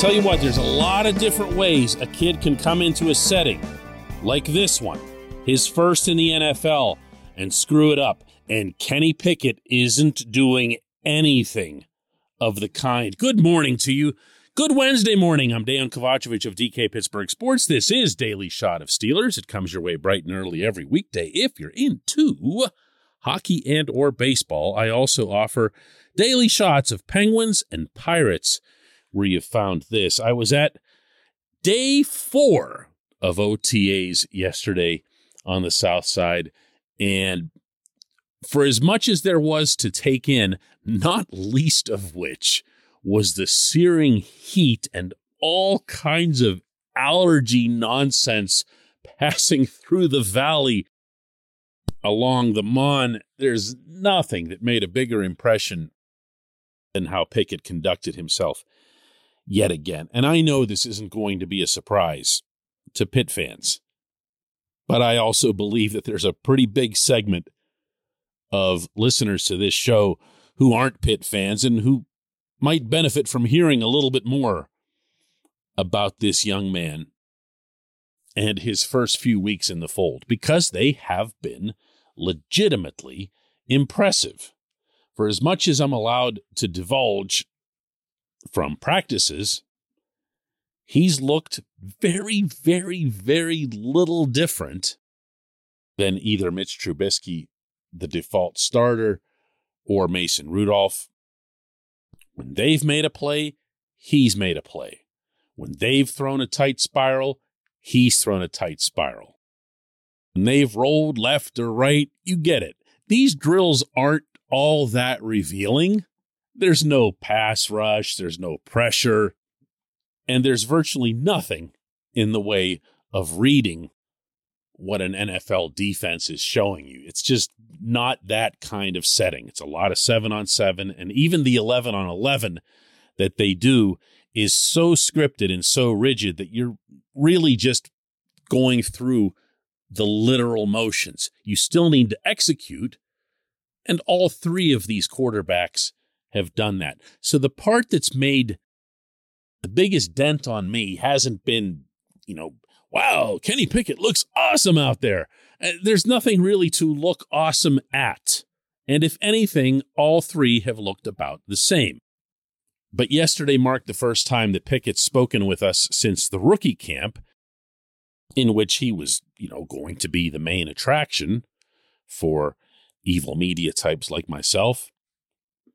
tell you what, there's a lot of different ways a kid can come into a setting like this one, his first in the NFL, and screw it up. And Kenny Pickett isn't doing anything of the kind. Good morning to you. Good Wednesday morning. I'm Dan Kovacevic of DK Pittsburgh Sports. This is Daily Shot of Steelers. It comes your way bright and early every weekday if you're into hockey and or baseball. I also offer daily shots of Penguins and Pirates where you found this. I was at day four of OTAs yesterday on the South Side. And for as much as there was to take in, not least of which was the searing heat and all kinds of allergy nonsense passing through the valley along the Mon, there's nothing that made a bigger impression than how Pickett conducted himself yet again. And I know this isn't going to be a surprise to Pitt fans, but I also believe that there's a pretty big segment of listeners to this show who aren't Pitt fans and who might benefit from hearing a little bit more about this young man and his first few weeks in the fold because they have been legitimately impressive. For as much as I'm allowed to divulge from practices, he's looked very, very, very little different than either Mitch Trubisky, the default starter, or Mason Rudolph. When they've made a play, he's made a play. When they've thrown a tight spiral, he's thrown a tight spiral. When they've rolled left or right, you get it. These drills aren't all that revealing. There's no pass rush, there's no pressure, and there's virtually nothing in the way of reading what an NFL defense is showing you. It's just not that kind of setting. It's a lot of seven on seven, and even the 11 on 11 that they do is so scripted and so rigid that you're really just going through the literal motions. You still need to execute. And all three of these quarterbacks have done that. So the part that's made the biggest dent on me hasn't been, you know, wow, Kenny Pickett looks awesome out there. Uh, there's nothing really to look awesome at. And if anything, all three have looked about the same. But yesterday marked the first time that Pickett's spoken with us since the rookie camp, in which he was, you know, going to be the main attraction for evil media types like myself.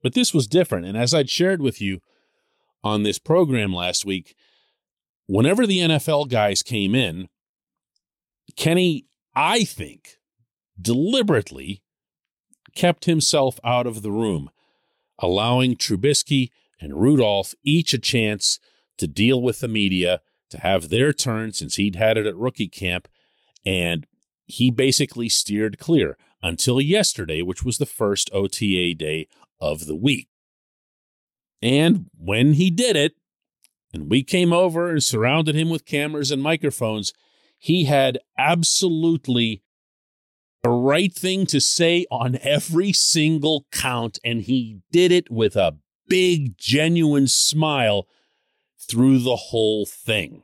But this was different. And as I'd shared with you on this program last week, whenever the NFL guys came in, Kenny, I think, deliberately kept himself out of the room, allowing Trubisky and Rudolph each a chance to deal with the media, to have their turn since he'd had it at rookie camp. And he basically steered clear until yesterday, which was the first OTA day of the week. And when he did it, and we came over and surrounded him with cameras and microphones, he had absolutely the right thing to say on every single count. And he did it with a big, genuine smile through the whole thing.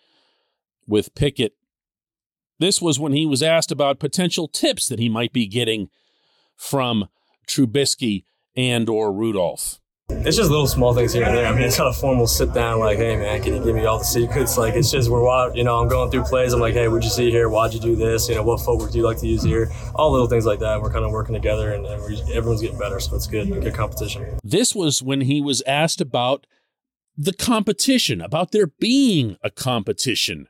with Pickett. This was when he was asked about potential tips that he might be getting from Trubisky and or Rudolph. It's just little small things here and there. I mean, it's not a formal sit down like, hey man, can you give me all the secrets? Like, it's just we're you know I'm going through plays. I'm like, hey, what'd you see here? Why'd you do this? You know, what footwork do you like to use here? All little things like that. We're kind of working together, and, and everyone's getting better, so it's good. Good competition. This was when he was asked about the competition, about there being a competition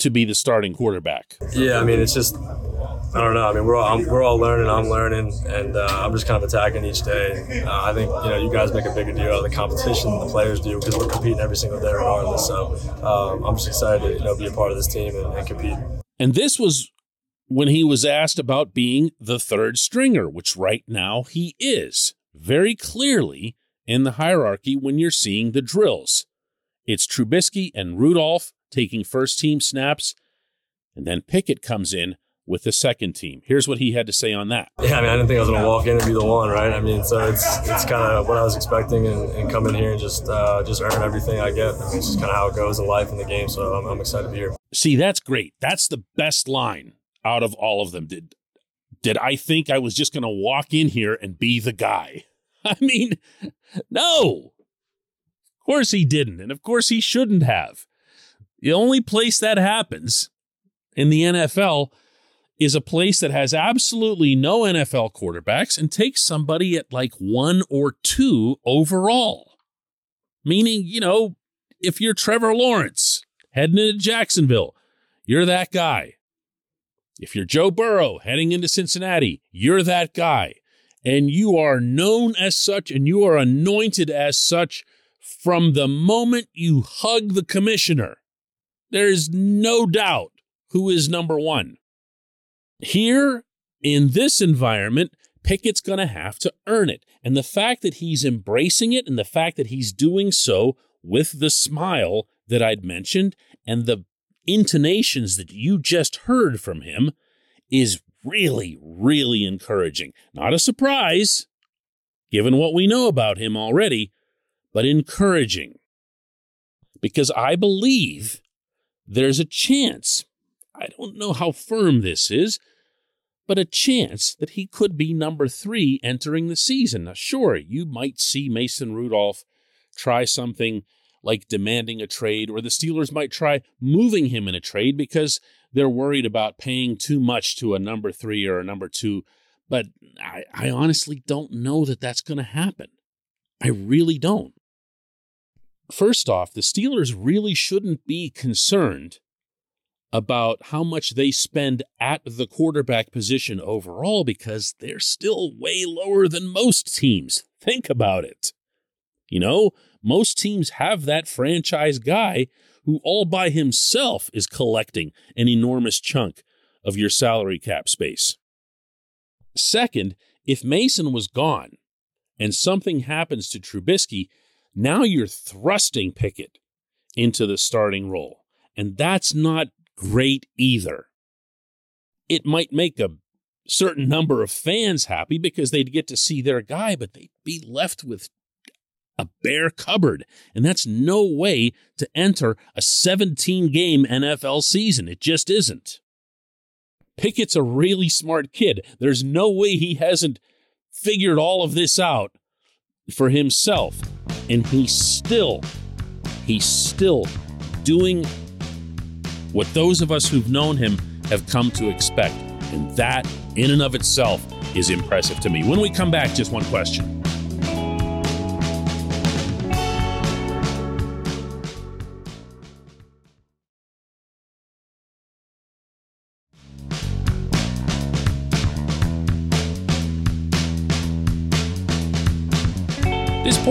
to be the starting quarterback. Yeah, I mean, it's just I don't know. I mean, we're all I'm, we're all learning. I'm learning, and uh, I'm just kind of attacking each day. Uh, I think you know you guys make a bigger deal out of the competition than the players do because we're competing every single day regardless. So um, I'm just excited to you know be a part of this team and, and compete. And this was when he was asked about being the third stringer, which right now he is very clearly in the hierarchy when you're seeing the drills. It's Trubisky and Rudolph taking first team snaps, and then Pickett comes in with the second team. Here's what he had to say on that. Yeah, I mean, I didn't think I was going to walk in and be the one, right? I mean, so it's it's kind of what I was expecting, and, and come in here and just uh, just earn everything I get. I mean, it's just kind of how it goes in life in the game. So I'm, I'm excited to be here. See, that's great. That's the best line out of all of them. Did did I think I was just going to walk in here and be the guy? I mean, no. Of course he didn't, and of course he shouldn't have. The only place that happens in the NFL is a place that has absolutely no NFL quarterbacks and takes somebody at like one or two overall. Meaning, you know, if you're Trevor Lawrence heading into Jacksonville, you're that guy. If you're Joe Burrow heading into Cincinnati, you're that guy. And you are known as such and you are anointed as such from the moment you hug the commissioner. There's no doubt who is number one. Here in this environment, Pickett's going to have to earn it. And the fact that he's embracing it and the fact that he's doing so with the smile that I'd mentioned and the intonations that you just heard from him is really, really encouraging. Not a surprise, given what we know about him already, but encouraging. Because I believe there's a chance, I don't know how firm this is, but a chance that he could be number three entering the season. Now, sure, you might see Mason Rudolph try something like demanding a trade, or the Steelers might try moving him in a trade because they're worried about paying too much to a number three or a number two. But I, I honestly don't know that that's going to happen. I really don't. First off, the Steelers really shouldn't be concerned about how much they spend at the quarterback position overall because they're still way lower than most teams. Think about it. You know, most teams have that franchise guy who all by himself is collecting an enormous chunk of your salary cap space. Second, if Mason was gone and something happens to Trubisky, now you're thrusting Pickett into the starting role. And that's not great either. It might make a certain number of fans happy because they'd get to see their guy, but they'd be left with a bare cupboard. And that's no way to enter a 17 game NFL season. It just isn't. Pickett's a really smart kid. There's no way he hasn't figured all of this out for himself. And he's still, he's still doing what those of us who've known him have come to expect. And that, in and of itself, is impressive to me. When we come back, just one question.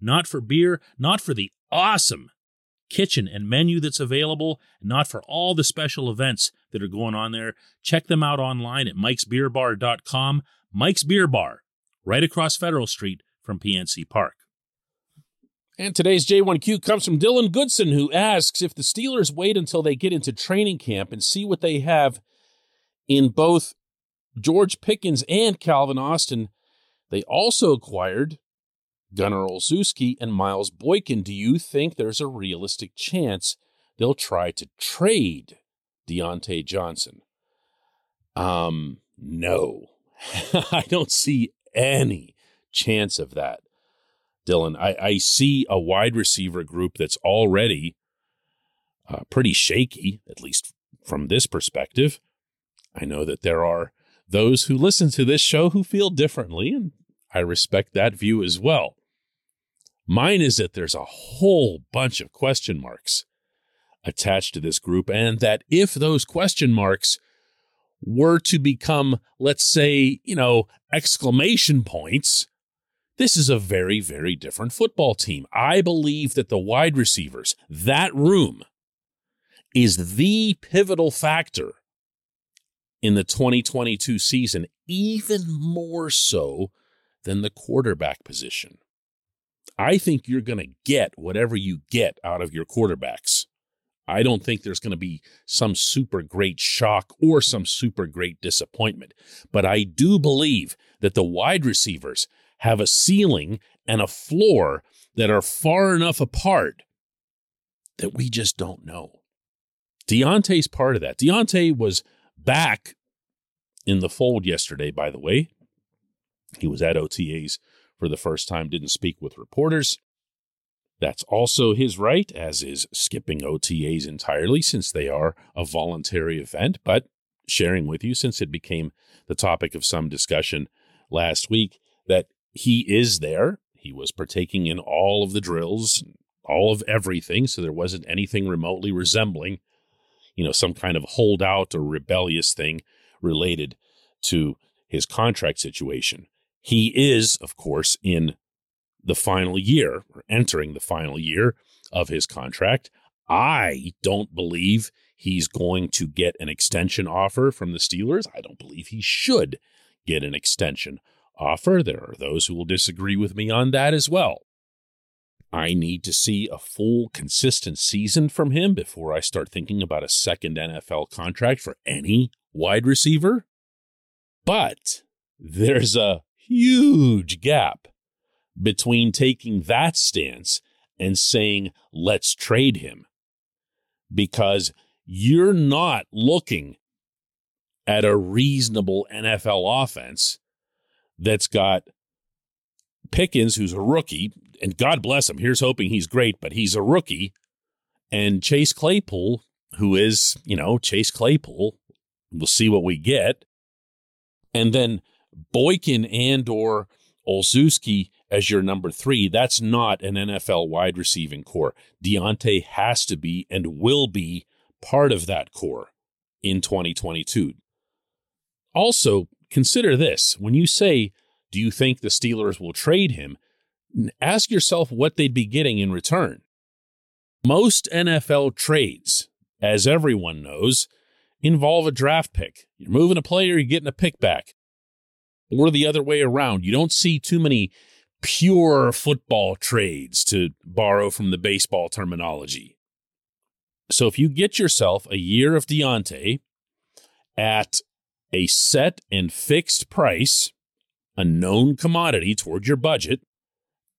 not for beer, not for the awesome kitchen and menu that's available, not for all the special events that are going on there. Check them out online at mikesbeerbar.com. Mike's Beer Bar, right across Federal Street from PNC Park. And today's J1Q comes from Dylan Goodson, who asks if the Steelers wait until they get into training camp and see what they have in both George Pickens and Calvin Austin. They also acquired Gunner Olszewski and Miles Boykin, do you think there's a realistic chance they'll try to trade Diontae Johnson? Um, no. I don't see any chance of that, Dylan. I, I see a wide receiver group that's already uh, pretty shaky, at least from this perspective. I know that there are those who listen to this show who feel differently, and I respect that view as well. Mine is that there's a whole bunch of question marks attached to this group, and that if those question marks were to become, let's say, you know, exclamation points, this is a very, very different football team. I believe that the wide receivers, that room, is the pivotal factor in the 2022 season, even more so than the quarterback position. I think you're going to get whatever you get out of your quarterbacks. I don't think there's going to be some super great shock or some super great disappointment. But I do believe that the wide receivers have a ceiling and a floor that are far enough apart that we just don't know. Diontae's part of that. Diontae was back in the fold yesterday, by the way. He was at OTAs for the first time, didn't speak with reporters. That's also his right, as is skipping OTAs entirely, since they are a voluntary event, but sharing with you, since it became the topic of some discussion last week, that he is there. He was partaking in all of the drills, all of everything, so there wasn't anything remotely resembling you know, some kind of holdout or rebellious thing related to his contract situation. He is, of course, in the final year or entering the final year of his contract. I don't believe he's going to get an extension offer from the Steelers. I don't believe he should get an extension offer. There are those who will disagree with me on that as well. I need to see a full, consistent season from him before I start thinking about a second NFL contract for any wide receiver. But there's a huge gap between taking that stance and saying, let's trade him. Because you're not looking at a reasonable NFL offense that's got Pickens, who's a rookie, and God bless him. Here's hoping he's great, but he's a rookie. And Chase Claypool, who is, you know, Chase Claypool, we'll see what we get. And then Boykin and or Olszewski as your number three, that's not an NFL wide receiving corps. Diontae has to be and will be part of that corps in 2022. Also, consider this when you say, Do you think the Steelers will trade him? ask yourself what they'd be getting in return. Most NFL trades, as everyone knows, involve a draft pick. You're moving a player, you're getting a pick back. Or the other way around. You don't see too many pure football trades, to borrow from the baseball terminology. So if you get yourself a year of Diontae at a set and fixed price, a known commodity toward your budget,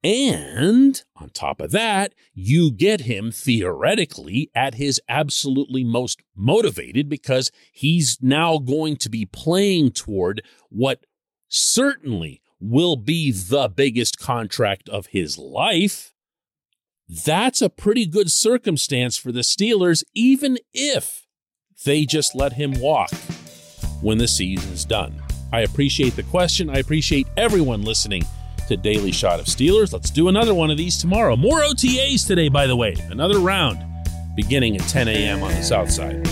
and on top of that, you get him theoretically at his absolutely most motivated because he's now going to be playing toward what certainly will be the biggest contract of his life. That's a pretty good circumstance for the Steelers, even if they just let him walk when the season's done. I appreciate the question. I appreciate everyone listening to Daily Shot of Steelers. Let's do another one of these tomorrow. More OTAs today, by the way. Another round beginning at 10 a.m. on the South Side.